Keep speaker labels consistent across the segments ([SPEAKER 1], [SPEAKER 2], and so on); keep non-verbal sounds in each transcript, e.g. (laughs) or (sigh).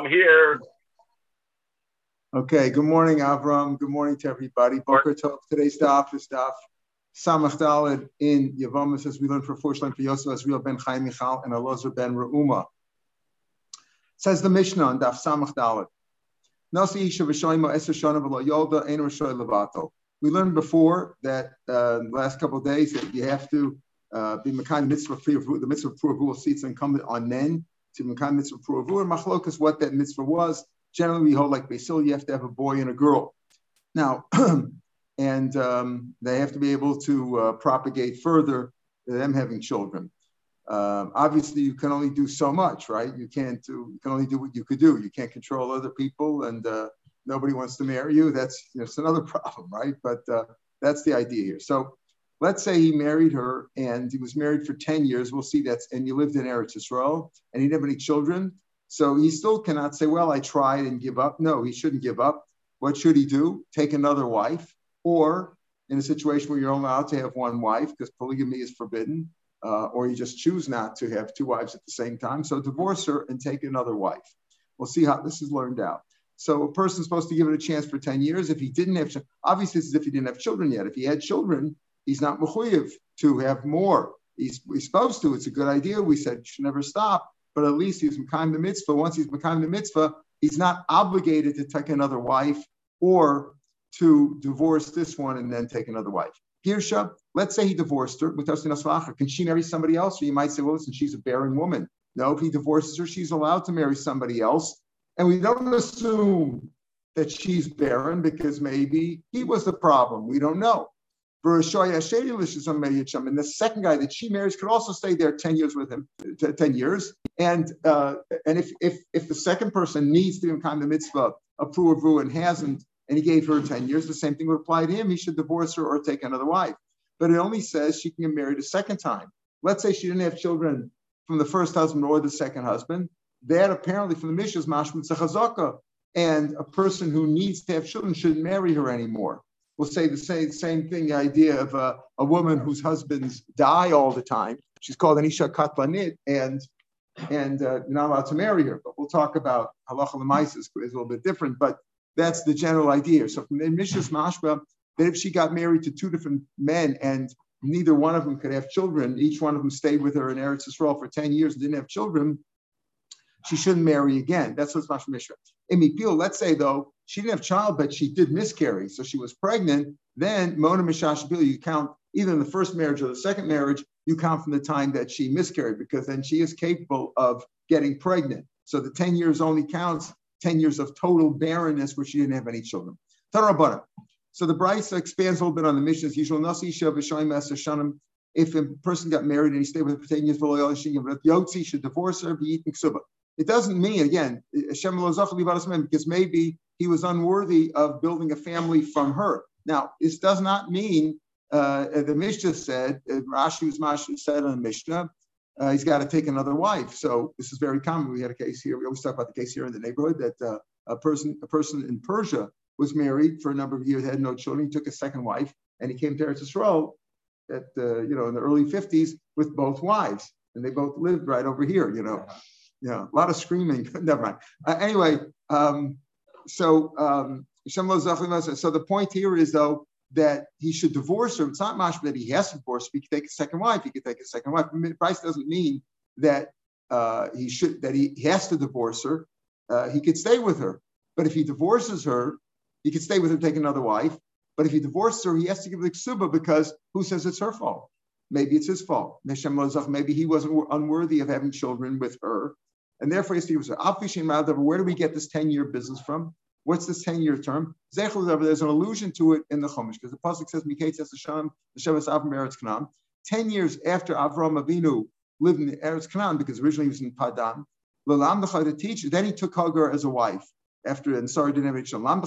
[SPEAKER 1] I'm here.
[SPEAKER 2] Okay, good morning, Avram. Good morning to everybody. Boker Tov. Today's daf is daf Samach Dalid in Yavamas as we learn for Forshlan for Yosef as real Ben Chaim Michal and Elazar Ben Reuma. Says the Mishnah on daf Samach Dalid. Nasi Isha V'shoymo Eser Shana V'lo Yolda Ein R'shoy Levato. We learned before that uh, last couple of days that you have to uh, be Mekan Mitzvah free of the Mitzvah Puravu seats incumbent on Nen to Mekan Mitzvah Puravu and Machlokas what that mitzvah was generally we hold like Basil, you have to have a boy and a girl. Now, (clears throat) and um, they have to be able to uh, propagate further them having children. Um, obviously, you can only do so much, right? You can't do. You can only do what you could do. You can't control other people, and uh, nobody wants to marry you. That's that's another (laughs) problem, right? But uh, that's the idea here. So, let's say he married her, and he was married for ten years. We'll see that's and you lived in Eretz Yisrael, and he didn't have any children. So he still cannot say, well, I tried and give up. No, he shouldn't give up. What should he do? Take another wife, or in a situation where you're only allowed to have one wife because polygamy is forbidden, uh, or you just choose not to have two wives at the same time. So divorce her and take another wife. We'll see how this is learned out. So a person's supposed to give it a chance for 10 years. If he didn't have, obviously this is if he didn't have children yet. If he had children, he's not mechuyev to have more. He's, he's supposed to. It's a good idea. We said you should never stop but at least he's Mekayim the mitzvah. Once he's Mekayim the mitzvah, he's not obligated to take another wife or to divorce this one and then take another wife. Girsha, let's say he divorced her Can she marry somebody else? Or you might say, well, listen, she's a barren woman. No, if he divorces her, she's allowed to marry somebody else. And we don't assume that she's barren because maybe he was the problem. We don't know. And the second guy that she marries could also stay there 10 years with him, 10 years. And uh, and if, if if the second person needs to become the mitzvah of Puravu and hasn't, and he gave her 10 years, the same thing would apply to him. He should divorce her or take another wife. But it only says she can get married a second time. Let's say she didn't have children from the first husband or the second husband. That apparently from the Mishnah is chazaka. And a person who needs to have children shouldn't marry her anymore will say the same, same thing, the idea of a, a woman whose husbands die all the time. She's called Anisha Katlanit, and and uh, you're not allowed to marry her. But we'll talk about halacha lemaisis is a little bit different, but that's the general idea. So from the Mashba, that if she got married to two different men and neither one of them could have children, each one of them stayed with her in Eretz Yisrael for 10 years and didn't have children, she shouldn't marry again. That's what's Mashma Mishnah. Emipil, let's say though, she didn't have a child, but she did miscarry, so she was pregnant, then Mona Mishashapil, you count either in the first marriage or the second marriage, you count from the time that she miscarried, because then she is capable of getting pregnant. So the 10 years only counts 10 years of total barrenness where she didn't have any children. So the Brisa expands a little bit on the missions. If a person got married and he stayed with her for 10 years, Yotzi should divorce her, be eating ksuba. It doesn't mean, again, because maybe he was unworthy of building a family from her. Now, this does not mean uh, the Mishnah said, uh, Rashi was said on the Mishnah, uh, he's got to take another wife. So this is very common. We had a case here. We always talk about the case here in the neighborhood that uh, a person a person in Persia was married for a number of years, had no children. He took a second wife, and he came to Eretz Yisrael at uh, you know in the early 50s with both wives, and they both lived right over here. You know, yeah, a lot of screaming. (laughs) Never mind. Uh, anyway, um, so um, so the point here is though that he should divorce her. It's not much that he has to divorce. He could take a second wife. He could take a second wife. Price doesn't mean that uh, he should that he, has to divorce her. Uh, he could stay with her, but if he divorces her, he could stay with her, take another wife. But if he divorces her, he has to give the ksuba because who says it's her fault? Maybe it's his fault. Maybe he wasn't unworthy of having children with her, and therefore, where do we get this 10 year business from? What's this 10 year term? There's an allusion to it in the Chumash because the Pasuk says, Miketz Hashem, Hashem Avram Eretz Canaan. 10 years after Avram Avinu lived in Eretz Canaan, because originally he was in Padan, to teach, then he took Hagar as a wife after, and Sarai, didn't have any children.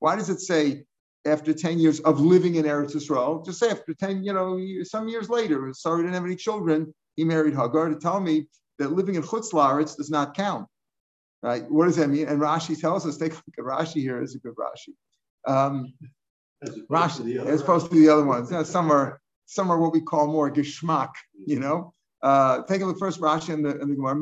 [SPEAKER 2] Why does it say after 10 years of living in Eretz Yisrael? Just say after 10, you know, some years later, Sarai, didn't have any children, he married Hagar to tell me that living in Chutz Laretz does not count. Right? What does that mean? And Rashi tells us, take a look at Rashi here is a good Rashi. Um, as Rashi, as opposed to the other ones. You know, some are some are what we call more geschmack, you know. Uh, take a look first, Rashi and the, and the Gemara.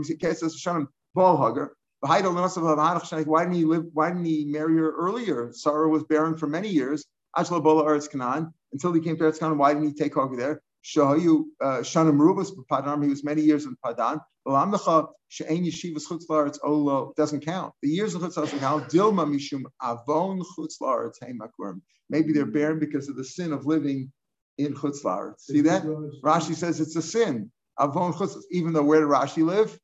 [SPEAKER 2] Why didn't he live? Why didn't he marry her earlier? Sarah was barren for many years. Until he came to Eretz Canaan, why didn't he take over there? Shahayu Shanim Rubas Padan. He was many years in Padan. She'en Yeshivas Chutz Laaretz Olo doesn't count. The years of Chutz doesn't count. Dilma Mishum Avon Chutz Laaretz Heimakrim. Maybe they're barren because of the sin of living in Chutz Laaretz. See that? Rashi says it's a sin. Avon Chutz. Even though where did Rashi live?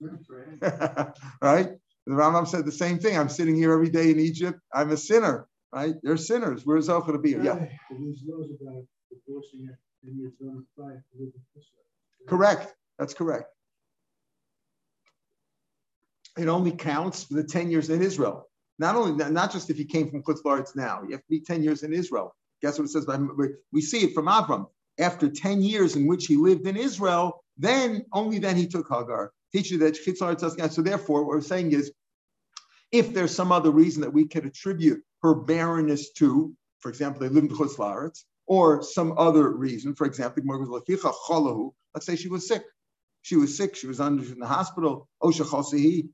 [SPEAKER 2] (laughs) right? The Rambam said the same thing. I'm sitting here every day in Egypt. I'm a sinner. Right? They're sinners. Where's Zocha to be? Yeah. Correct. That's correct. It only counts for the 10 years in Israel. Not only not just if he came from Chutz now, you have to be 10 years in Israel. Guess what it says? We see it from Avram. After 10 years in which he lived in Israel, then only then he took Hagar. Teach you that Chutz doesn't. So therefore, what we're saying is, if there's some other reason that we could attribute her barrenness to, for example, they lived in Chutz or some other reason. For example, let's say she was sick. She was sick. She was under in the hospital. Uh,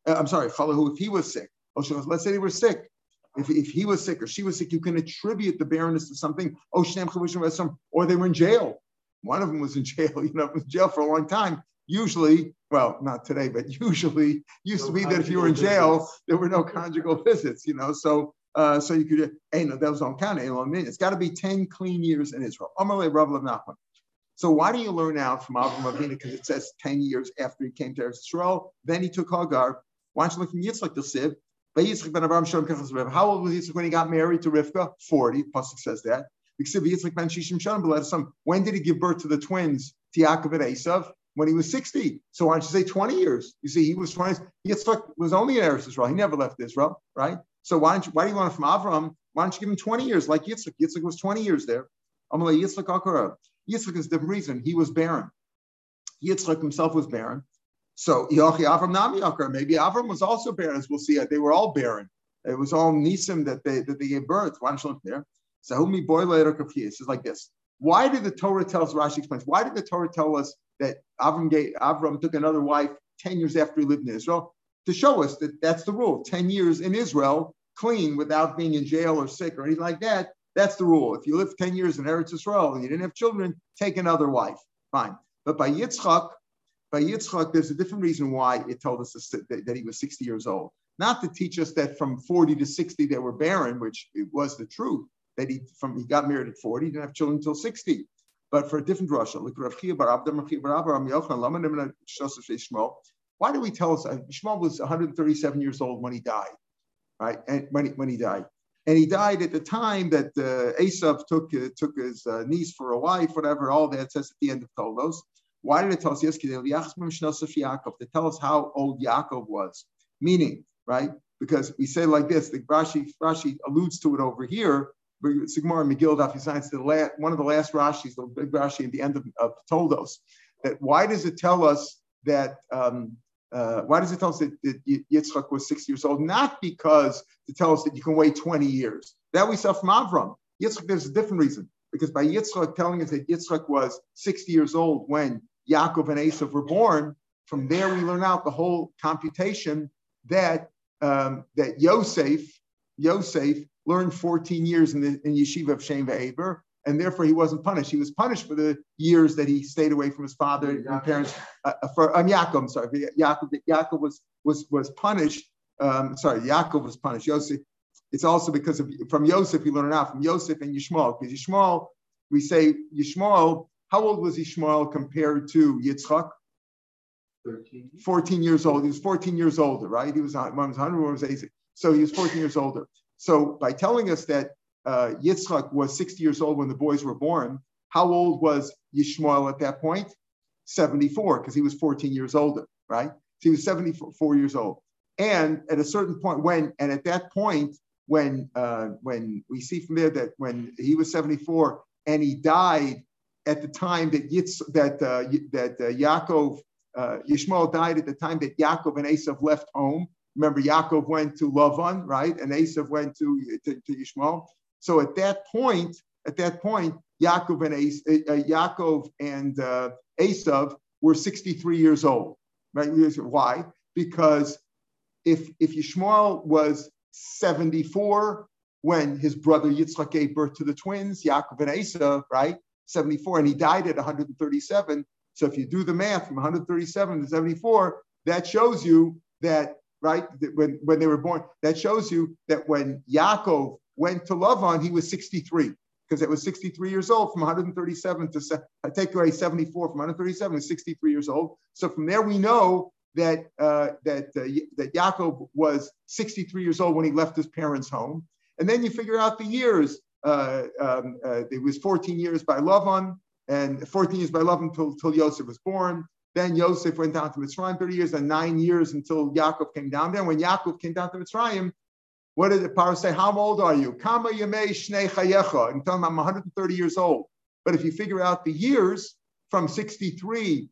[SPEAKER 2] I'm sorry, if he was sick. Let's say they were sick. If, if he was sick or she was sick, you can attribute the barrenness to something. Or they were in jail. One of them was in (laughs) jail. You know, was in jail for a long time. Usually, well, not today, but usually used no to be that if you were in jail, visits. there were no conjugal visits. You know, so uh, so you could, hey, no, was on count. It's got to be 10 clean years in Israel. So why do you learn out from Avram Avinu? Because it says 10 years after he came to Israel. Then he took Hagar. Why don't you look from Yitzchak the Siv? How old was Yitzchak when he got married to Rivka? 40. Pasuk says that. When did he give birth to the twins, Yaakov and Esav? When he was 60. So why don't you say 20 years? You see, he was 20. Yitzchak was only in Israel. He never left Israel, right? So why don't you, why do you want it from Avram? Why don't you give him 20 years like Yitzchak? Yitzchak was 20 years there. Amalei Yitzchak Akara. Yitzchak is a different reason. He was barren. Yitzchak himself was barren. So Yochi Avram Nami Akara. Maybe Avram was also barren, as we'll see. They were all barren. It was all Nisim that they that they gave birth. Why don't you look there? So Sahumi boy later It's like this. Why did the Torah tell us, Rashi explains, why did the Torah tell us that Avram, gave, Avram took another wife 10 years after he lived in Israel? To show us that that's the rule 10 years in Israel, clean without being in jail or sick or anything like that. That's the rule. If you live 10 years in Eretz Israel and you didn't have children, take another wife. Fine. But by Yitzchak, by Yitzchak, there's a different reason why it told us that, he was 60 years old. Not to teach us that from 40 to 60 they were barren, which it was the truth, that he from he got married at 40, didn't have children until 60. But for a different Russia, like why do we tell us uh, Yishmael was 137 years old when he died, right? And when he, when he died, and he died at the time that uh, Esav took uh, took his uh, niece for a wife, whatever. All that says at the end of Toldos. Why did it tell us yesterday? To tell us how old Yaakov was, meaning right because we say like this. The Rashi Rashi alludes to it over here. Sigmar Megillah Daf the last, one of the last Rashis, the big Rashi at the end of, of Toldos. That why does it tell us that um, uh, why does it tell us that, that Yitzchak was 60 years old? Not because to tell us that you can wait 20 years. That we saw from Avram. Yitzchak, there's a different reason. Because by Yitzchak telling us that Yitzchak was 60 years old when Yaakov and Esav were born, from there we learn out the whole computation that um, that Yosef, Yosef learned 14 years in the in yeshiva of Shem Ve'eber, and therefore he wasn't punished. He was punished for the years that he stayed away from his father and parents. Uh, uh for um, Yaakov, I'm sorry, Yaakov, Yaakov was was was punished. Um, sorry, Yaakov was punished. Yosef. It's also because of from Yosef he learned out from Yosef and Yishmael. Because Yishmael, we say Yishmael. How old was Yishmael compared to Yitzchak? 13. 14 years old. He was 14 years older, right? He was one was 100, one was 80. So he was 14 years older. So by telling us that uh, Yitzchak was 60 years old when the boys were born. How old was Yishmael at that point? 74, because he was 14 years older, right? So he was 74 years old. And at a certain point, when, and at that point, when uh, when we see from there that when he was 74 and he died at the time that Yitz, that uh, that uh, Yaakov uh, Yishmael died at the time that Yaakov and Esav left home. Remember, Yaakov went to Lavan, right, and Esav went to to, to Yishmael. So at that point, at that point, Yaakov and As, uh, uh, Yaakov and uh, Esav were 63 years old. Right? Why? because if if Yishmael was 74 when his brother Yitzchak gave birth to the twins, Yaakov and Esau, right? 74, and he died at 137. So if you do the math from 137 to 74, that shows you that, right, when, when they were born, that shows you that when Yaakov went to Lavan, he was 63, because it was 63 years old from 137 to I take away 74 from 137 to 63 years old. So from there we know that uh, that uh, that Yaakov was 63 years old when he left his parents' home, and then you figure out the years. Uh, um, uh, it was 14 years by Lavan, and 14 years by Lavan until, until Yosef was born. Then Yosef went down to Mitzrayim 30 years, and nine years until Yaakov came down there. When Yaakov came down to Mitzrayim, what did the power say? How old are you? Kama yamei shnei chayecha. I'm telling him I'm 130 years old. But if you figure out the years from 63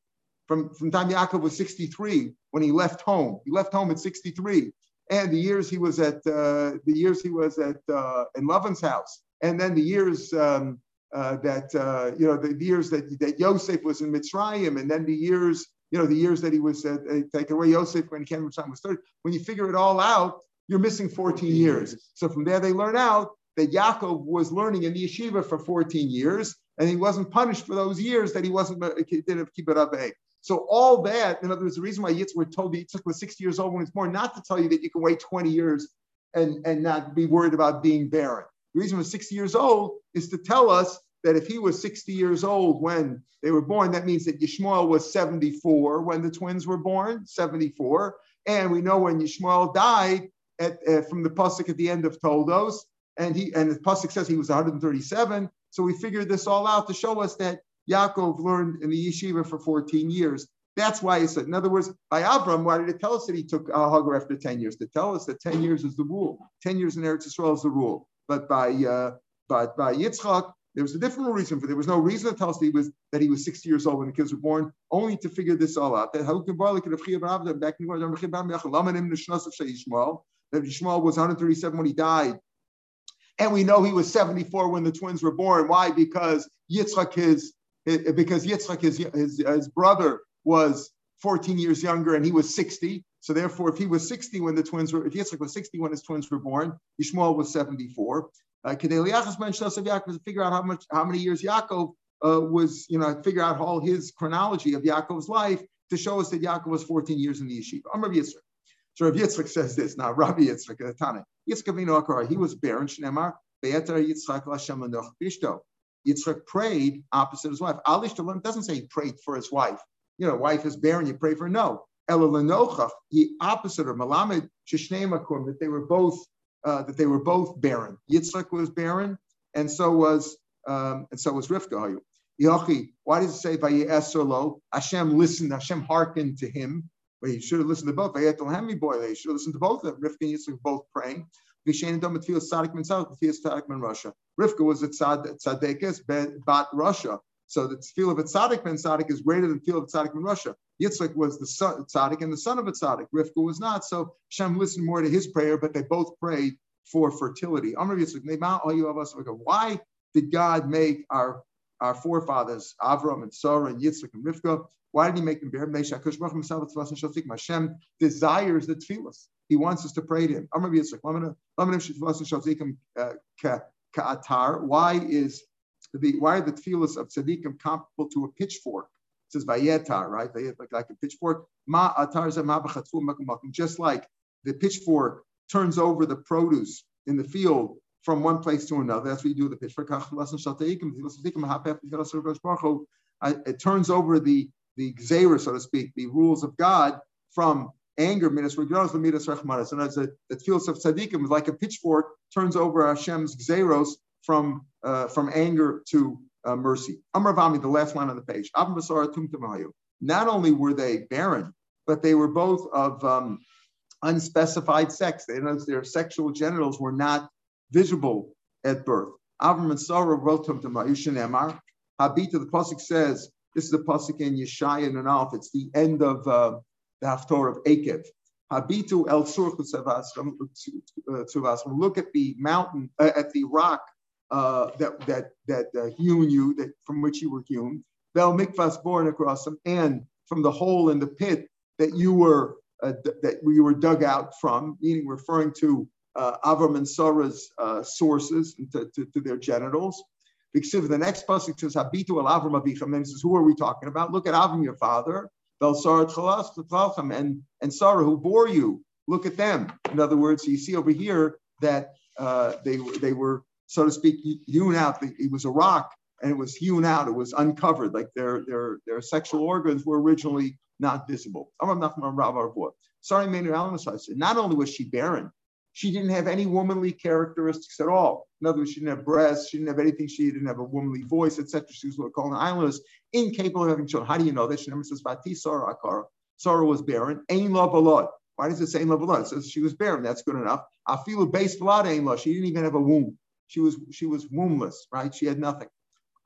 [SPEAKER 2] from, from time Yaakov was 63 when he left home. He left home at 63. And the years he was at, uh, the years he was at, uh, in Lavan's house. And then the years um, uh, that, uh, you know, the, the, years that, that Yosef was in Mitzrayim. And then the years, you know, the years that he was at, taken away Yosef when he came to Mitzrayim was 30. When you figure it all out, you're missing 14 years. So from there they learn out that Yaakov was learning in the yeshiva for 14 years, and he wasn't punished for those years that he wasn't uh, didn't keep it up. So all that, in other words, the reason why Yitzchak were told that Yitzchak was 60 years old when it's born, not to tell you that you can wait 20 years and, and not be worried about being barren. The reason he was 60 years old is to tell us that if he was 60 years old when they were born, that means that Yishmael was 74 when the twins were born, 74. And we know when Yishmael died at, uh, from the pasuk at the end of Toldos, and he and the pasuk says he was 137. So we figured this all out to show us that Yaakov learned in the yeshiva for 14 years. That's why he said, in other words, by Avram, why did it tell us that he took a Hagar after 10 years? To tell us that 10 years is the rule. 10 years in Eretz Yisrael is the rule. But by uh, but by Yitzchak, there was a different reason for. There was no reason to tell us that he was that he was 60 years old when the kids were born, only to figure this all out. That Yishmael was 137 when he died, and we know he was 74 when the twins were born. Why? Because Yitzchak, his because Yitzchak, his, his, his brother, was 14 years younger and he was 60. So therefore, if he was 60 when the twins were, if Yitzchak was 60 when his twins were born, Yishmael was 74. Uh, to figure out how much, how many years Yaakov uh, was, you know, figure out all his chronology of Yaakov's life to show us that Yaakov was 14 years in the yeshiva. I'm Rabbi Yitzchak. So Rabbi Yitzchak says this now. Rabbi Yitzchak, uh, Tana, Yitzchak he was barren. Shnemar Be'etar Yitzchak Lashem Bishto. Yitzchak prayed opposite his wife. Alish doesn't say he prayed for his wife. You know, wife is barren, you pray for her. No. Elalenochach, he opposite her, Malamed Shishnemakum, that they were both uh, that they were both barren. Yitzchak was barren, and so was um, and so was Rivka. Yochi, why does it say Vayesolo? Hashem listened, Hashem hearkened to him. Well, he should have listened to both. Vayetel boy, they should have listened to both of them. Rivka and Yitzchak both praying. Rivka was a tzaddikas bat Russia. So the tefillah of a tzaddik ben tzaddik is greater than the tefillah of a tzaddik ben Russia. Yitzchak was the son, tzaddik and the son of a tzaddik. Rivka was not. So Shem listened more to his prayer, but they both prayed for fertility. Why did God make our our forefathers, Avram and Sarah and Yitzchak and Rivka, why did he make them bear? Hashem desires the tefillahs. He wants us to pray to him. Why is the why are the tefillahs of tzaddikim comparable to a pitchfork? It says vayetar, right? Like, like a pitchfork. Ma Just like the pitchfork turns over the produce in the field from one place to another. That's what you do with the pitchfork. It turns over the the gzera, so to speak, the rules of God from anger, midas regros, midas rachmanas. And as a, the tefillos of tzaddikim like a pitchfork turns over Hashem's gzeros from uh, from anger to uh, mercy. Amravami, the last line on the page. Not only were they barren, but they were both of um, unspecified sex. They, their sexual genitals were not visible at birth. Avram and Sarah wrote to Emar. Habita, the pasuk says, this is the pasuk in Yeshaya and Alf. It's the end of uh, the Haftorah of Akev. Habitu el Look at the mountain, uh, at the rock uh, that that that uh, hewn you, that from which you were hewn. Bel mikvas born across them, and from the hole in the pit that you were uh, that we were dug out from, meaning referring to uh, Avram and Sarah's uh, sources to, to, to, their genitals. Because the next pasuk says, "Habitu al Avram avicham." Then he says, "Who are we talking about? Look at Avram, your father, and and Sarah, who bore you. Look at them." In other words, you see over here that uh, they they were, so to speak, hewn out. It was a rock, and it was hewn out. It was uncovered, like their their their sexual organs were originally not visible. Not only was she barren, she didn't have any womanly characteristics at all. In other words, she didn't have breasts, she didn't have anything, she didn't have a womanly voice, etc. She was what we call an islandess, incapable of having children. How do you know that? She never says, Vati Sarah Akara. Sarah was barren. Ain la balad. Why does it say la balad? It says she was barren. That's good enough. Afilu base blood ain la. She didn't even have a womb. She was she was wombless, right? She had nothing.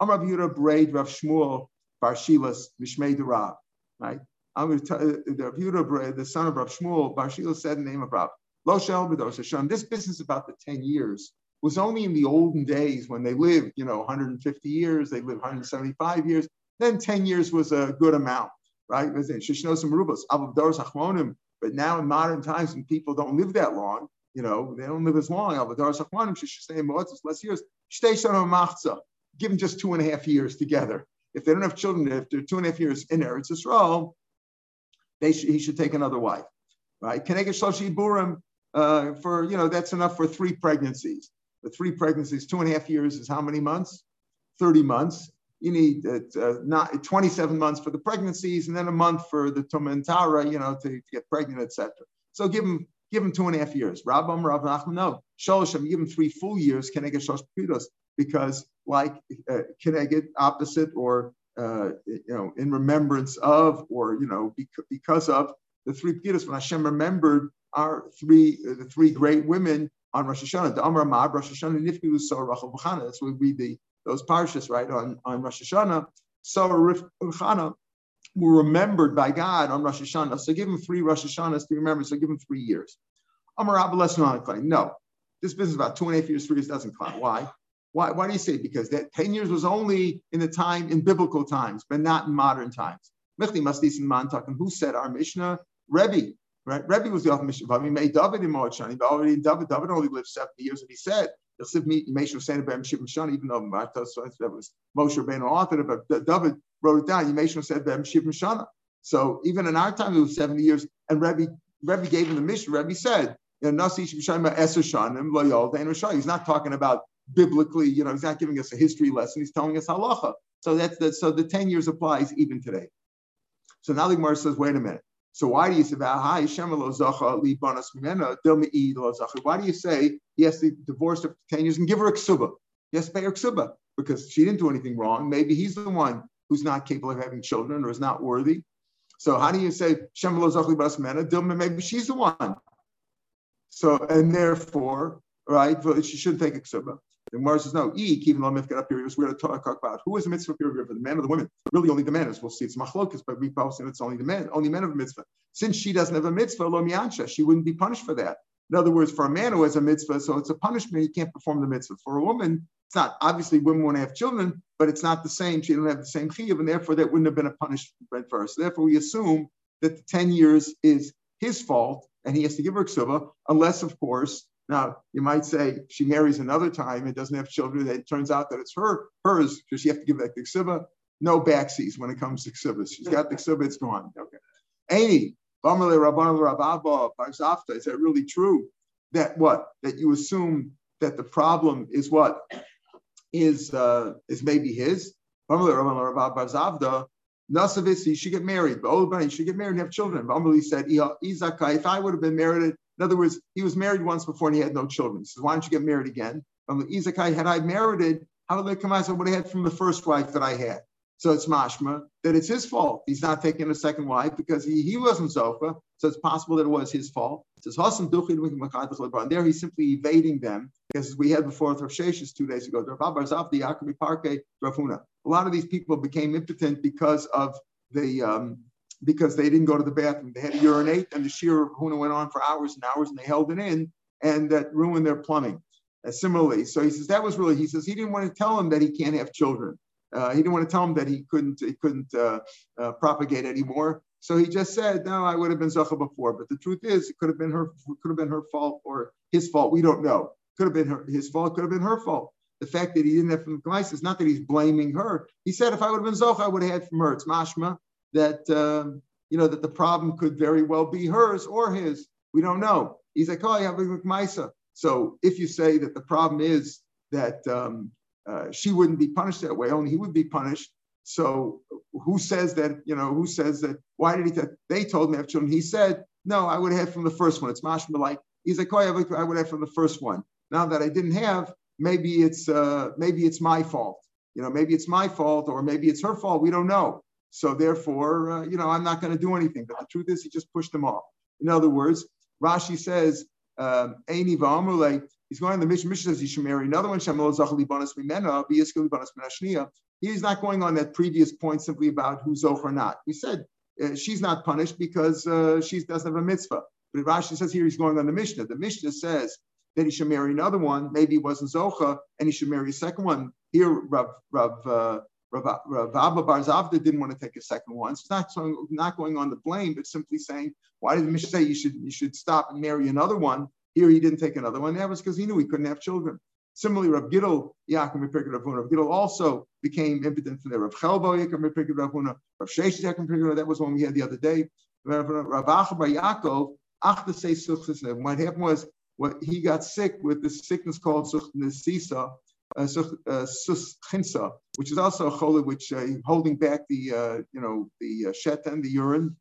[SPEAKER 2] Amr Yehuda Braid Rav Shmuel Bar Shilas Mishmei Rav, right? I'm going to tell uh, the Yehuda the son of Rav Shmuel Bar Shilas said the name of Rav. Lo Hashem. This business about the 10 years was only in the olden days when they lived, you know, 150 years, they lived 175 years. Then 10 years was a good amount, right? But now in modern times, when people don't live that long, you know, they don't live as long. Less years. Give them just two and a half years together. If they don't have children, if they're two and a half years in Eretz Yisrael, they should, he should take another wife, right? Uh, for, you know, that's enough for three pregnancies. The three pregnancies, two and a half years is how many months? 30 months. You need uh, not 27 months for the pregnancies and then a month for the Tumantara, you know, to, to get pregnant, etc. So give them give them two and a half years. Rabbam, Rav Nachman, no. Shaloshim, give them three full years, Can I get shosh pidos, because like uh, can I get opposite or uh, you know in remembrance of or you know because of the three pidos when Hashem remembered are three uh, the three great women on Rosh Hashanah. The Amar Ma, Rosh Hashanah Nifkilu Sarah Rachel B'chana. That's what we read the those parshas right on, on Rosh Hashanah. Sarah B'chana were remembered by God on Rosh Hashanah. So give them three Rosh Hashanahs to remember. So give them three years. Amar Abba claim. No, this business about two and a half years, three years doesn't claim. Why? Why, why do you say? Because that 10 years was only in the time, in biblical times, but not in modern times. Michli Mastis and and who said our Mishnah? Rebbe. Right? Rebbe was the author of Mishnah. He made David in Shani, but already in David, David only lived 70 years, and he said, Yosef said about Shimon Shani, even though that was Moshe Rabbeinu authored it, but David wrote it down. Yemeshu said about Shimon Shana. So even in our time, it was 70 years, and Rebbe, Rebbe gave him the mission. Rebbe said, you know He's not talking about biblically, you know, he's not giving us a history lesson, he's telling us halacha. So that's the, so the 10 years applies even today. So now the Gemara says, wait a minute. So why do you say Why do you say he has to divorce her for 10 years and give her a ksuba? To pay her ksuba because she didn't do anything wrong. Maybe he's the one who's not capable of having children or is not worthy. So how do you say Maybe she's the one. So and therefore, right, she shouldn't take a ksuba. The Gemara says, no, e, even though mitzvah up period, we're going to talk about who is the mitzvah period for the man or the woman. Really, only the man, as we'll see. It's machlokas, but we post it's only the men, only men of a mitzvah. Since she doesn't have a mitzvah, lo she wouldn't be punished for that. In other words, for a man who has a mitzvah, so it's a punishment, he can't perform the mitzvah. For a woman, it's not. Obviously, women want to have children, but it's not the same. She didn't have the same chiyuv, and therefore that wouldn't have been a punishment for her. So therefore, we assume that the 10 years is his fault, and he has to give her ksuba, unless, of course, now, you might say she marries another time and doesn't have children. It turns out that it's her, hers, because she have to give back to ksiba. No backseas when it comes to ksiba. She's got the ksiba, it's gone. Okay. Any, is that really true? That what? That you assume that the problem is what? Is uh, is maybe his? Nasavitz, he should get married. But he should get married and have children. But said, if I would have been married in other words, he was married once before and he had no children. He says, Why don't you get married again? From the Izakai, had I married, how would I come out? I would have had from the first wife that I had. So it's mashma that it's his fault. He's not taking a second wife because he, he wasn't Zofa. So it's possible that it was his fault. It says Hasan And there he's simply evading them because we had before with Rav Sheshes two days ago. A lot of these people became impotent because of the um, because they didn't go to the bathroom. They had to urinate, and the shear of Huna went on for hours and hours, and they held it in, and that ruined their plumbing. Uh, similarly, so he says that was really. He says he didn't want to tell him that he can't have children. Uh, he didn't want to tell him that he couldn't he couldn't uh, uh propagate anymore. So he just said, no, I would have been Zocha before. But the truth is, it could have been her, could have been her fault or his fault. We don't know. Could have been her, his fault, could have been her fault. The fact that he didn't have from is not that he's blaming her. He said, if I would have been Zocha, I would have had from her. It's mashma that, um, you know, that the problem could very well be hers or his. We don't know. He's like, oh, you have a Gemais. So if you say that the problem is that um, uh, she wouldn't be punished that way, only he would be punished. So who says that, you know, who says that, why did he, t- they told me I have children. He said, no, I would have from the first one. It's mashma like, he's like, oh, I would have from the first one. Now that I didn't have, maybe it's, uh, maybe it's my fault. You know, maybe it's my fault or maybe it's her fault. We don't know. So therefore, uh, you know, I'm not going to do anything. But the truth is, he just pushed them off. In other words, Rashi says, um, He's going on the mission. Mission says he should marry another one. He's not going on that previous point simply about who's zoch or not. We said uh, she's not punished because uh, she doesn't have a mitzvah. But Rashi says here he's going on the Mishnah. The Mishnah says that he should marry another one. Maybe he wasn't zocha, and he should marry a second one. Here, Rav Rav uh, Rav, Abba Bar Zavda didn't want to take a second one. So it's not, not going on the blame, but simply saying, why did the Mishnah say you should you should stop and marry another one? Here he didn't take another one. That was because he knew he couldn't have children. Similarly, Rav Gidel, Yaakov Mepirkei Rav Huna. Rav Gidel also became impotent from there. Rav Chelbo, Yaakov Mepirkei Rav Huna. Rav Sheshes, Yaakov Mepirkei That was one we had the other day. Rav Acha Bar Yaakov, Suchsis. What happened was, what he got sick with this sickness called Suchnesisa, uh, Suschinsa, which is also a chola which uh, holding back the, uh, you know, the uh, shet and the urine.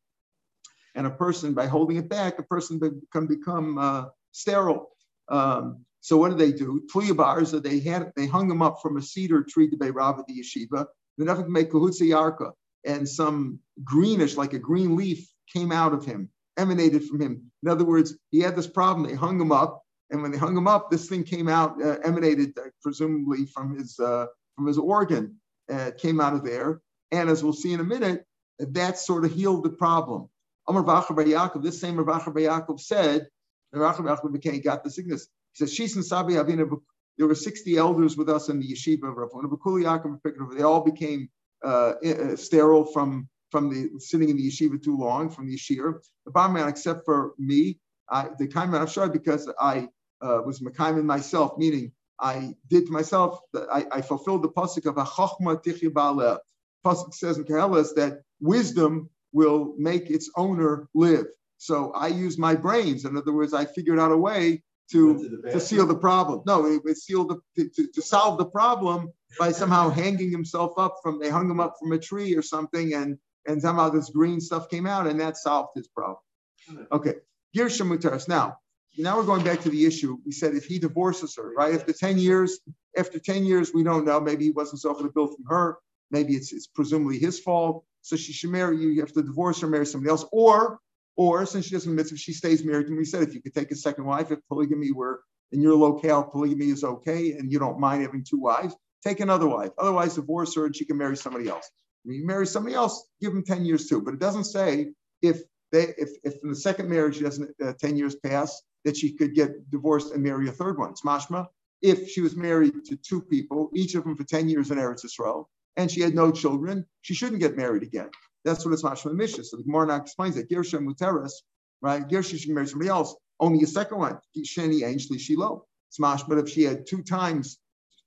[SPEAKER 2] And a person, by holding it back, a person can become uh, sterile. Um, so what did they do? Tuya they had they hung him up from a cedar tree to Beirav at the yeshiva. They never make kahutza yarka, and some greenish, like a green leaf, came out of him, emanated from him. In other words, he had this problem. They hung him up, and when they hung him up, this thing came out, uh, emanated uh, presumably from his uh, from his organ. Uh, came out of there, and as we'll see in a minute, that sort of healed the problem. Amar Vacher Yaakov, this same Rav Yaakov said Rachel Rachel became got the sickness. He says, Shis and Sabi Avina, there were 60 elders with us in the yeshiva of Rav They all became uh, sterile from, from the sitting in the yeshiva too long, from the yeshir. The barman, except for me, I, the Kaiman Afshar, because I uh, was Mekaiman myself, meaning I did to myself, I, I fulfilled the pasuk of Achachma Tichi Ba'aleh. Pasuk says in Koheles that wisdom will make its owner live. So I used my brains. In other words, I figured out a way to, to seal the problem. No, it, it sealed the, to, to solve the problem by somehow hanging himself up from, they hung him up from a tree or something and, and somehow this green stuff came out and that solved his problem. Okay, Gershom Mutaris. Now, now we're going back to the issue. We said if he divorces her, right? After 10 years, after 10 years, we don't know. Maybe he wasn't so the bill from her. Maybe it's, it's presumably his fault. So she should marry you. You have to divorce her, marry somebody else. Or or since she doesn't mitzvah, she stays married me. We said if you could take a second wife, if polygamy were in your locale, polygamy is okay, and you don't mind having two wives, take another wife. Otherwise, divorce her and she can marry somebody else. When you marry somebody else, give them 10 years too. But it doesn't say if they if, if in the second marriage doesn't uh, 10 years pass, that she could get divorced and marry a third one. It's mashma. If she was married to two people, each of them for 10 years in Eretz Yisrael, and she had no children, she shouldn't get married again. That's what it's mashma mishnah. So the Gemara explains that Gershom Muteris, right? Gershom should marry somebody else. Only a second one. Sheni Ainsley Shilo. It's mash, but if she had two times,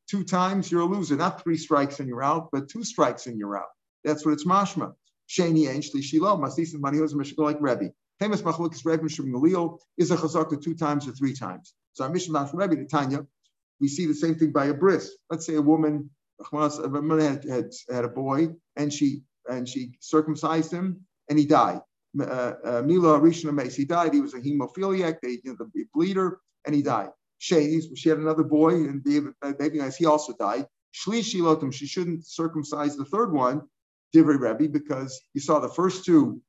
[SPEAKER 2] two times you're a loser. Not three strikes and you're out, but two strikes and you're out. That's what it's mashma. Sheni Ainsley Shilo. Masisim Manihos Mishko like Rebbe. Famous machlokes Rebbe Mishum Galil is a chazaka two times or three times. So our from Rebbe to Tanya, we see the same thing by a bris. Let's say a woman, a woman had, had, had a boy and she and she circumcised him, and he died. Uh, uh, Mila Rishon Mace, he died. He was a hemophiliac, they, you know, the bleeder, and he died. She, she had another boy, and David, uh, baby nice, he also died. Shlishi she shouldn't circumcise the third one, Divrei Rebbe, because you saw the first two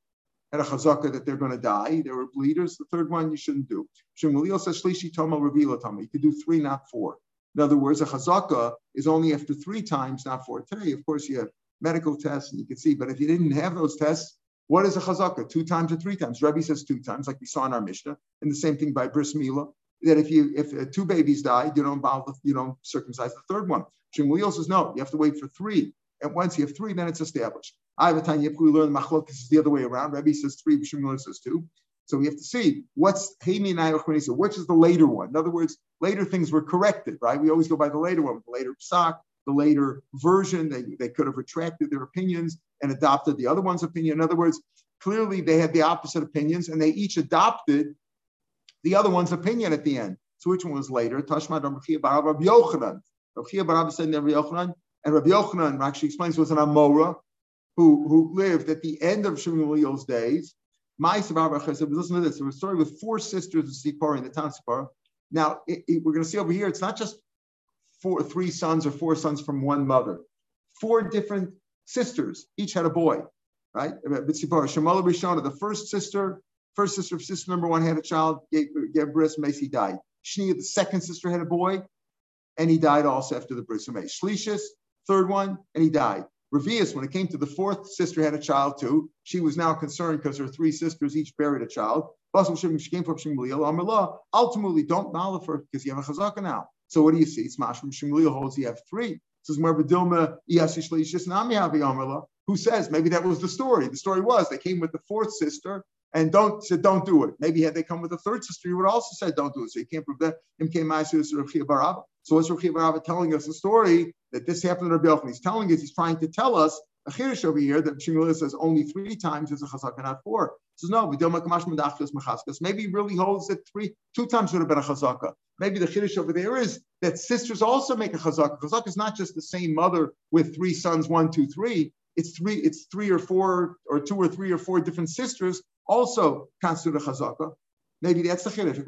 [SPEAKER 2] had a chazaka that they're going to die. They were bleeders. The third one you shouldn't do. Shemulio says Shlishi Toma Ravila Toma. You could do three, not four. In other words, a chazaka is only after three times, not four. Today, of course, you have medical tests, and you can see. But if you didn't have those tests, what is a chazaka? Two times or three times? Rebbe says two times, like we saw in our Mishnah, and the same thing by bris milah. That if you if uh, two babies die, you don't the, you don't circumcise the third one. Shmuel says no, you have to wait for three, and once you have three, then it's established. I have a Tanya, we learn Machlok is the other way around. Rabbi says three, Shmuel says two. So we have to see what's Haini and which is the later one. In other words, later things were corrected, right? We always go by the later one, the later psak, the later version. They, they could have retracted their opinions and adopted the other one's opinion. In other words, clearly they had the opposite opinions and they each adopted the other one's opinion at the end. So which one was later? Tashma Rabbi Yochanan. Rabbi said Rabbi Yochanan, and Rabbi Yochanan actually explains was an Amora who, who lived at the end of Shemuel's days, My Listen to this. There was a story with four sisters of Sipar in the town of Sipar. Now, it, it, we're going to see over here, it's not just four, three sons or four sons from one mother. Four different sisters, each had a boy, right? Sipar, Shemala Rishona, the first sister, first sister of sister number one had a child, gave, gave bris, Macy died. Shnia, the second sister, had a boy, and he died also after the bris of Shlishis, third one, and he died. Revius, when it came to the fourth sister, had a child too. She was now concerned because her three sisters each buried a child. She came from Ultimately, don't malif her because you have a chazaka now. So what do you see? It's from Shmuel holds you have three. Says Who says maybe that was the story? The story was they came with the fourth sister and don't said don't do it. Maybe had they come with a third sister, you would also said don't do it. So you can't prevent him came. So what's Rav Barab telling us the story that this happened to Rabbi Yochanan? He's telling us he's trying to tell us a chiddush over here that Shmuel says only three times is a chazaka, not four. He says no, we don't make mashmandaakhas machaskas. Maybe he really holds that three, two times would have been a chazaka. Maybe the chiddush over there is that sisters also make a chazaka. Chazaka is not just the same mother with three sons, one, two, three. It's three, it's three or four, or two or three or four different sisters also constitute a chazaka. Maybe that's the chiddush.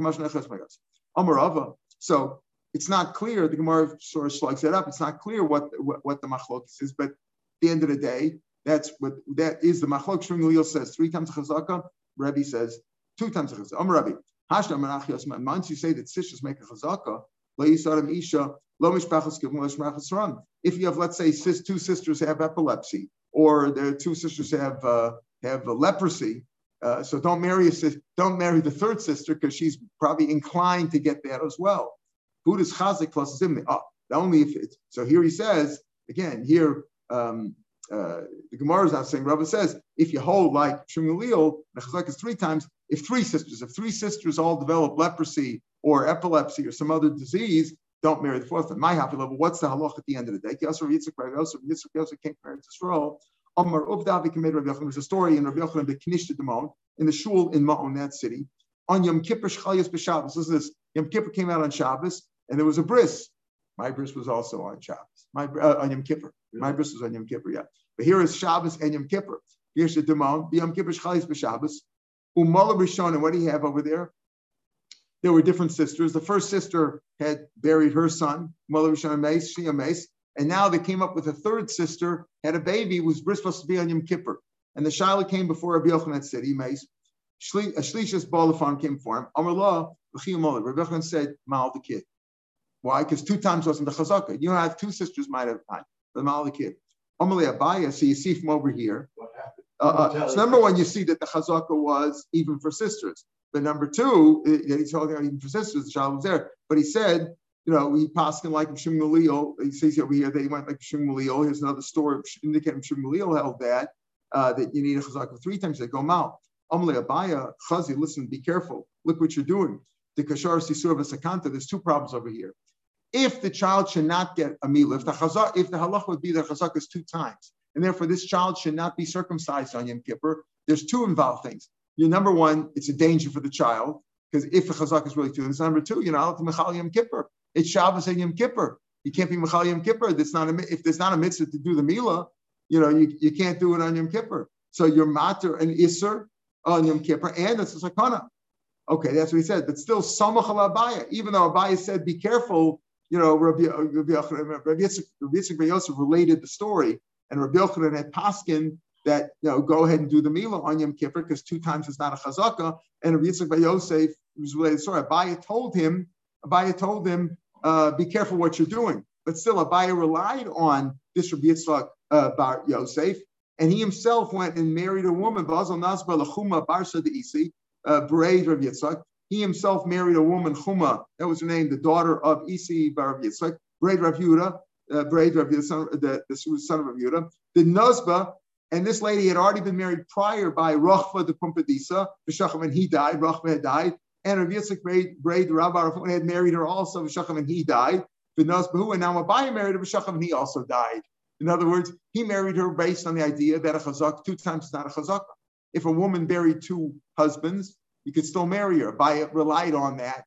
[SPEAKER 2] So it's not clear. The Gemara sort of slugs that up. It's not clear what what, what the machlokes is, but at the end of the day, that's what that is. The machlok Shmuel says three times chazaka. Rebbe says two times chazaka. Am Rebbe. Once you say that sisters make a chazaka, if you have, let's say, sis, two sisters have epilepsy, or their two sisters have uh, have leprosy, uh, so don't marry a sis, don't marry the third sister because she's probably inclined to get that as well. Buddha's chazik plus zimni. Oh, only if it's so. Here he says again. Here um, uh, the Gemara is not saying. Rabbi says if you hold like Shmuel, the chazak is three times. If three sisters, if three sisters all develop leprosy or epilepsy or some other disease, don't marry the fourth one. My happy level. What's the halach at the end of the day? Yosef Yitzchak, Yosef Yitzchak, Yosef can't marry Israel. Omar Uvdavi committed Rabbi Yochanan. There's a story in Rabbi Yochanan the Knishta Demon in the shul in Ma'on, that city. On Yom Kippur. Listen to this. Yom Kippur came out on Shabbos, and there was a bris. My bris was also on Shabbos. My uh, on Yom Kippur. Really? My bris was on Yom Kippur. Yeah, but here is Shabbos and Yom Kippur. Here's the Demon. Yom Kippur Shchalis b'Shabbos. Umala Rishon. And what do you have over there? There were different sisters. The first sister had buried her son, Mother Rishon Mace, she a Mace, and now they came up with a third sister, had a baby, was bris supposed to be on Yom Kippur. And the Shiloh came before Rabbi Yochanan said. A Shlishas Balafon came for him. Amar Allah, Rabbi Yochanan said, Mal the kid. Why? Because two times wasn't the chazaka. You know, I have two sisters might have time. The Mali kid. Amalei Abaya, so you see from over here. Uh, uh, so number one, you see that the chazaka was even for sisters. But number two, he's talking about even for sisters, the child was there. But he said, you know, he passed in like Shmuel He says over here they went like Shmuel. Here's another story indicating Shmuel held that uh, that you need a chazaka three times. They go mal. Amalei Abaya, Chazi, listen, be careful. Look what you're doing. The Kashar Sisur Sakanta, there's two problems over here if the child should not get a milah, if the chazak, if the halach would be that chazak is two times, and therefore this child should not be circumcised on Yom Kippur, there's two involved things. You number one, it's a danger for the child because if the chazak is really two, and number two, you're not allowed to mechal Yom Kippur. It's Shabbos and Yom Kippur. You can't be mechal Yom Kippur. That's not a, if there's not a mitzvah to do the milah, you know, you, you can't do it on Yom Kippur. So you're matter and isser on Yom Kippur, and it's a sakana. Okay, that's what he said. But still, samach Abaya, even though Abaya said, be careful you know, Rabbi, Rabbi, Rabbi Yitzchak Yosef related the story, and Rabbi Yochanan had paskin that you know go ahead and do the milah on Yom Kippur because two times is not a chazaka, and Rabbi Yitzchak Yosef was related the story. Abaya told him, Abaya told him, uh, be careful what you're doing. But still, Abaya relied on this Rabbi Yitzchak uh, Bar Yosef, and he himself went and married a woman, Bazal Nazba Lachuma Barsa de Isi, uh, Braid Rabbi Yitzchak, he himself married a woman, Chuma, that was her name, the daughter of Isi Bar Yitzchak, Braid Rav Yehuda, uh, Braid Rav Yehuda, son, the, the son of Rav Yehuda. The Nazba, And this lady had already been married prior by Rachva de Pumbedisa, V'shacham, and he died. Rachva had died. And Rav Yitzchak Braid, the Rabbi had married her also, V'shacham, and he died. V'naz Behu, and now Abai married her, V'shacham, and he also died. In other words, he married her based on the idea that a chazak two times is not a chazaka. If a woman buried two husbands, you could still marry her. Abai relied on that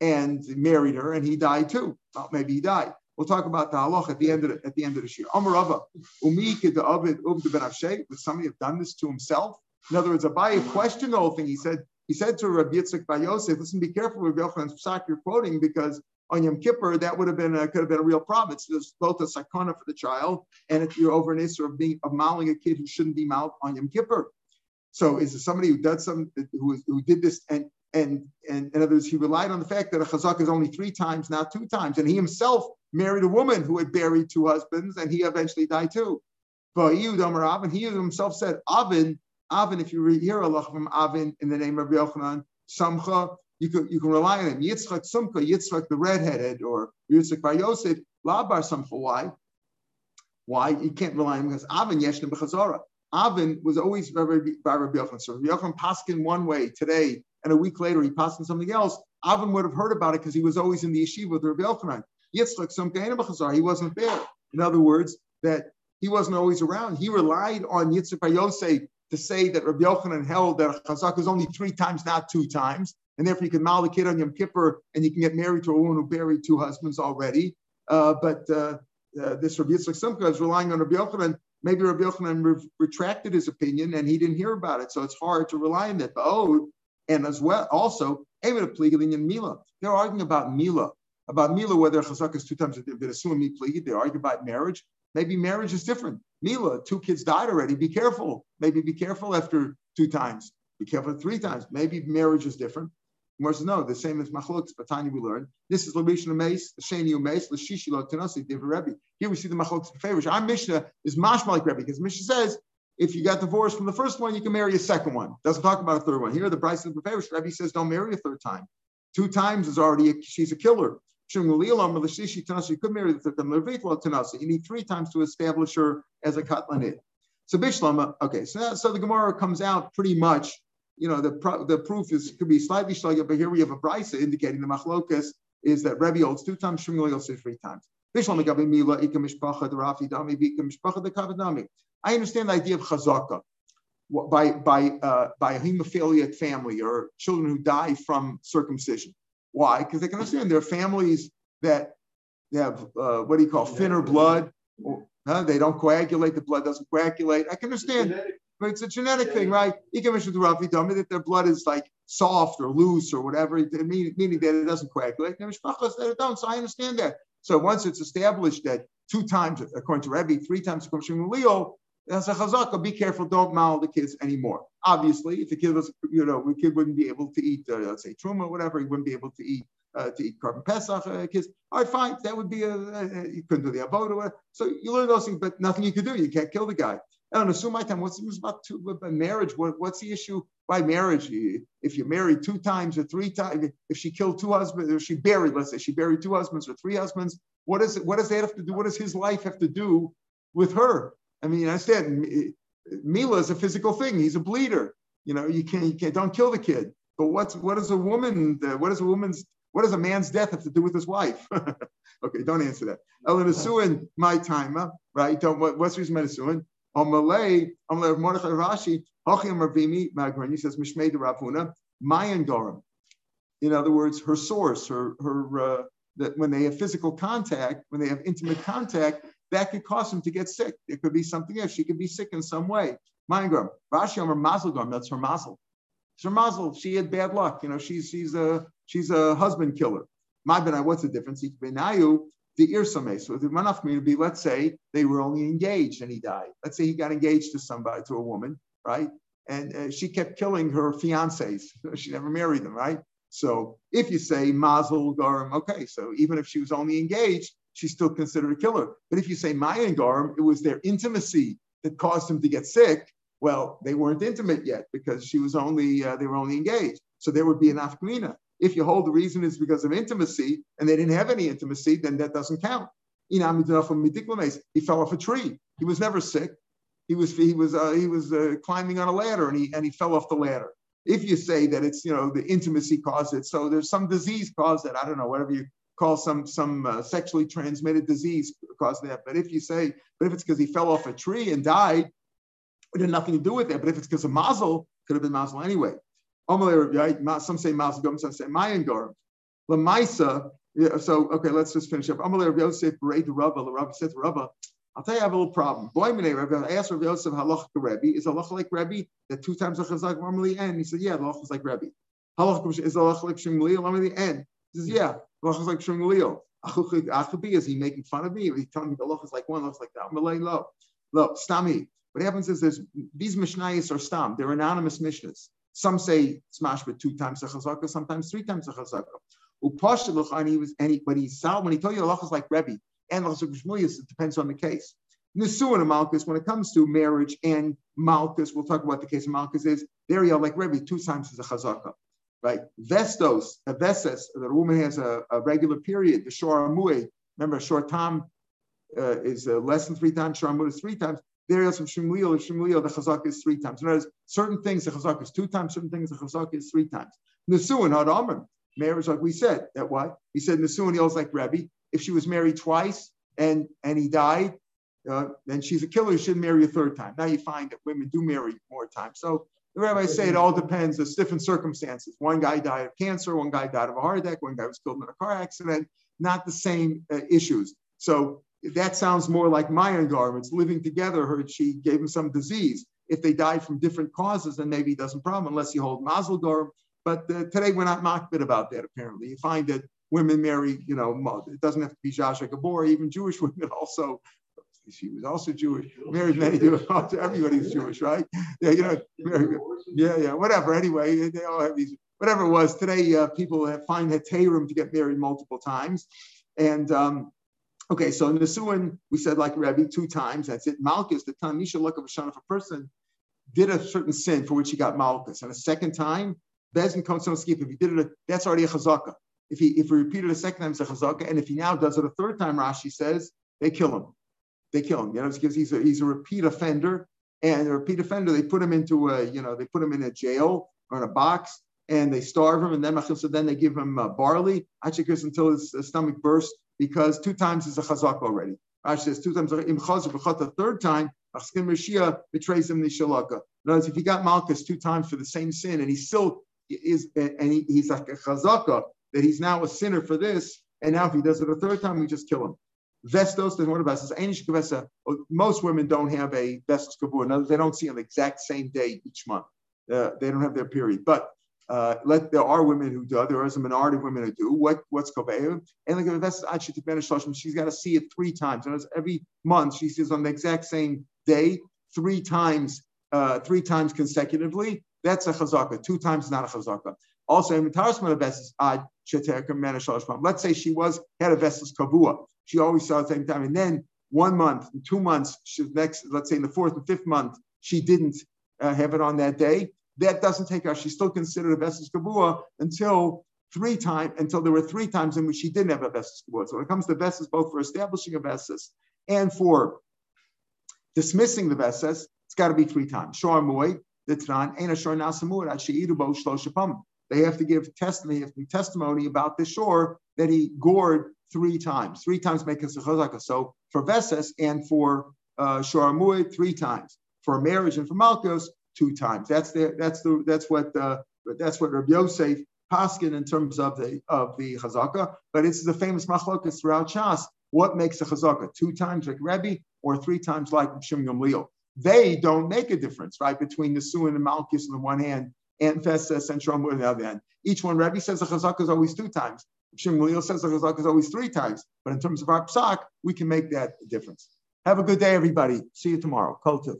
[SPEAKER 2] and married her, and he died too. Well, maybe he died. We'll talk about the halach at the end of the, at the end of the year. Amar umi Would somebody have done this to himself? In other words, Abai questioned the whole thing. He said, he said to Rabbi Yitzchak Bar Yosef, listen, be careful with Yochanan's psak you're quoting because on Yom Kippur, that would have been a, could have been a real problem. It's there's both a sakana for the child, and if you're over an issue of being of mauling a kid who shouldn't be mauled on Yom Kippur. So is it somebody who does some who, who did this and and and in other words, he relied on the fact that a chazak is only three times, not two times, and he himself married a woman who had buried two husbands, and he eventually died too. But and he himself said, Avin, Avin, if you hear Allah from Avin in the name of Yochanan, Samcha, you can, you can rely on him. Yitzchak Sumka, Yitzchak the redheaded, or Yitzchak Bar Yosef, Labar Samcha. Why? Why? You can't rely on him because Avin Yeshna B'chazara. Avin was always by Rabbi Yochanan. So Rabbi Yochanan paskin one way today, and a week later he paskin something else. Avin would have heard about it because he was always in the yeshiva with Rabbi Yochanan. Yitzchak B'chazara. He wasn't there. In other words, that he wasn't always around. He relied on Yitzchak Yosef to say that Rabbi Yochanan held that chazak is only three times, not two times and therefore you can mal the kid on Yom Kippur and you can get married to a woman who buried two husbands already. Uh, but uh, uh, this Rabbi Yitzchak Simcha is relying on Rabbi Yochanan. Maybe Rabbi Yochanan re- retracted his opinion and he didn't hear about it, so it's hard to rely on that. But oh, and as well, also, in Mila. They're arguing about Mila, about Mila, whether Chazak is two times, assume me plead. They argue about marriage. Maybe marriage is different. Mila, two kids died already. Be careful. Maybe be careful after two times. Be careful three times. Maybe marriage is different. Gemara says, no, the same as Machlokes, Batani we learned. This is Labishna Mace, the Sheni Mace, Lashishi Lo Tanasi, Div Rebbe. Here we see the Machlokes favor. Our Mishnah is mashma like Rebbe, because Mishnah says, if you got divorced from the first one, you can marry a second one. Doesn't talk about a third one. Here, the Bryce is favor. Rebbe says, don't marry a third time. Two times is already, a, she's a killer. You could marry the third time. You need three times to establish her as a katlanis. So Bishlama, okay, so, so the Gemara comes out pretty much you know, the the proof is could be slightly shlagya, but here we have a brisa indicating the machlokas is that Rebbe holds two times, Shmuel holds three times. I understand the idea of chazaka by by uh, by a hemophiliac family or children who die from circumcision. Why? Because they can understand there are families that they have uh, what do you call thinner blood. Or, they don't coagulate. The blood doesn't coagulate. I can understand but it's a genetic thing, right? He can mention the Rafi tell me that their blood is like soft or loose or whatever, meaning, that it doesn't coagulate. that it don't. So I understand that. So once it's established that two times, according to Rebbe, three times according to Leo, as a chazaka, be careful, don't mal the kids anymore. Obviously, if the kid was, you know, the kid wouldn't be able to eat, uh, let's say, truma or whatever, he wouldn't be able to eat uh, to eat korban pesach uh, kids. All right, fine, that would be a, a you couldn't do the avodah. So you learn those things, but nothing you could do. You can't kill the guy. I don't assume my time. What's the about two, marriage? What, what's the issue by marriage? If you're married two times or three times, if she killed two husbands, or she buried, let's say she buried two husbands or three husbands, what is it? What does that have to do? What does his life have to do with her? I mean, I understand eh, Mila is a physical thing. He's a bleeder. You know, you can't, you can't, don't kill the kid. But what's what is a woman? What is a woman's? What does a man's death have to do with his wife? (laughs) okay, don't answer that. Ellen Asuin, my time, right? Don't, what, what's the reason Asuin? Malay, on Mordechai Rashi, Hochim Ravimi Magran, he says Mishmei de Ravuna, Mayan Gorim. In other words, her source, her her uh, that when they have physical contact, when they have intimate contact, that could cause them to get sick. It could be something else. She could be sick in some way. Mayan Gorim. Rashi Omer Mazel that's her mazel. It's her mazel. She had bad luck. You know, she's she's a she's a husband killer. My benai, what's the difference? The irsame. So the manaf would be, let's say they were only engaged and he died. Let's say he got engaged to somebody, to a woman, right? And uh, she kept killing her fiancés. (laughs) she never married them, right? So if you say mazel garum, okay, so even if she was only engaged, she's still considered a killer. But if you say mayan garum, it was their intimacy that caused him to get sick. Well, they weren't intimate yet because she was only uh, they were only engaged. So there would be an afkamina. If you hold the reason is because of intimacy and they didn't have any intimacy, then that doesn't count. He fell off a tree. He was never sick. he was he was uh, he was uh, climbing on a ladder and he and he fell off the ladder. If you say that it's you know the intimacy caused it, so there's some disease caused it. I don't know whatever you call some some uh, sexually transmitted disease caused that. But if you say, but if it's because he fell off a tree and died, it had nothing to do with that. But if it's because of mazel, could have been mazel anyway. Some say mazel, some say mayan garim. Lamaisa. Yeah, so okay, let's just finish up. Amalei Rabbi Yosef berei the Rabbi said Rabba, I'll tell you, I have a little problem. Boy, Rabbi, I asked Rabbi Yosef halach Rebbe. Is halach like Rebbe that two times the chazak normally end? He said, Yeah, halach is like Rebbe. Halach is halach like Shmuel normally end. He says, Yeah, halach is like Shmuel. Achabi, is he making fun of me? Or he telling me the halach is like one, halach is like that? Malay lo, lo, stami. What happens is there's these mishnayos are stam. They're anonymous mishnahs. Some say smash with two times the chazaka, sometimes three times the chazaka. Upashah he was and he, when he saw when he told you halach is like Rebbe and also it depends on the case. Nisuin and Malchus, when it comes to marriage and Malchus, we'll talk about the case of Malchus, is there you are like Rebbe, two times is a chazaka. Right? Vestos, a veses, that a woman has a, a regular period, the shor amue, remember, short time uh, is uh, less than three times, shor amue is three times. There is from Shmuel, Shemuel, the chazaka is three times. In other words, certain things the chazaka is two times, certain things the chazaka is three times. Nisuin, had Amr, marriage, like we said, that what? He said Nisuin, was like Rebbe. If she was married twice and, and he died, uh, then she's a killer. She shouldn't marry a third time. Now you find that women do marry more times. So the rabbis say it all depends. There's different circumstances. One guy died of cancer. One guy died of a heart attack. One guy was killed in a car accident. Not the same uh, issues. So that sounds more like Mayan garments living together. Her she gave him some disease. If they died from different causes, then maybe it doesn't problem unless you hold mazel garb. But uh, today we're not makbid about that. Apparently, you find that women marry. You know, it doesn't have to be Zsa Zsa Gabor. Even Jewish women also she was also Jewish, married many Jewish, (laughs) everybody's Jewish, right? Yeah, you know, yeah, yeah, whatever. Anyway, they all have these, whatever it was. Today, uh, people have, find room to get married multiple times. And um, okay, so in the Nisuin, we said like Rebbe two times, that's it. Malchus, the time Misha look of shana, if a person did a certain sin for which he got Malchus, and a second time, Bezin comes to skip. If he did it, that's already a chazaka. If he if he repeated a second time, it's a chazaka. And if he now does it a third time, Rashi says, they kill him they kill him. You know, because he's a, he's a repeat offender, and a repeat offender, they put him into a you know they put him in a jail or in a box, and they starve him, and then so then they give him uh, barley, actually until his, his, stomach bursts because two times is a chazak already. Rashi says two times im chazak, the third time Achskin Rishia betrays him the shalaka. In other words, if he got Malchus two times for the same sin, and he still is, and he, he's like a chazaka that he's now a sinner for this, and now if he does it a third time, we just kill him. Vestos, there's one of us. Most women don't have a vestos kavur. They don't see on the exact same day each month. Uh, they don't have their period. But uh, let there are women who do. There is a minority of women who do. What what's kovehu? And like vestos actually she's got to see it three times. And every month she sees on the exact same day three times, uh, three times consecutively. That's a chazaka. Two times is not a chazaka. Also, of let's say she was had a Vessel's kavua she always saw at the same time. And then one month, two months, she, next, let's say in the fourth and fifth month, she didn't uh, have it on that day. That doesn't take her. She's still considered a Vesas Kabua until three times, until there were three times in which she didn't have a Vesas Kabua. So when it comes to Vesas, both for establishing a Vesas and for dismissing the Vesas, it's got to be three times. Shor Moy, the Tran, Aina Shor Nasamur, Bo Shloshapam. They have to give testimony, have to give testimony about the shore that he gored three times. Three times make us a chazaka. So for Veses and for uh, three times. For marriage and for Malchus, two times. That's the that's the that's what uh, that's what Rabbi Yosef paskin in terms of the of the chazaka. But it's the famous machlokas throughout Shas. What makes a chazaka? Two times like Rebbe or three times like Shim Gamliel. They don't make a difference, right, between the Suin and Malchus on the one hand and Festes and Shomur on the other hand. Each one, Rebbe says the chazaka is always two times. Shmuel says the chazak is always three times, but in terms of our psak, we can make that difference. Have a good day, everybody. See you tomorrow. Kultiv.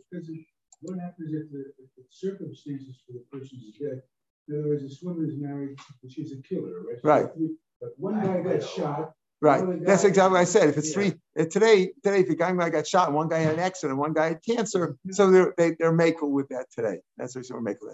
[SPEAKER 1] What happens if the, if the, circumstances for the person's death? In other words, a swimmer is married, and she's a killer, right?
[SPEAKER 2] Right.
[SPEAKER 1] But one guy got shot.
[SPEAKER 2] Right. That's exactly what I said. If it's yeah. three today, today, if a guy got shot, one guy had an accident, one guy had cancer, so they're they, are they are makel with that today. That's what we're makel with.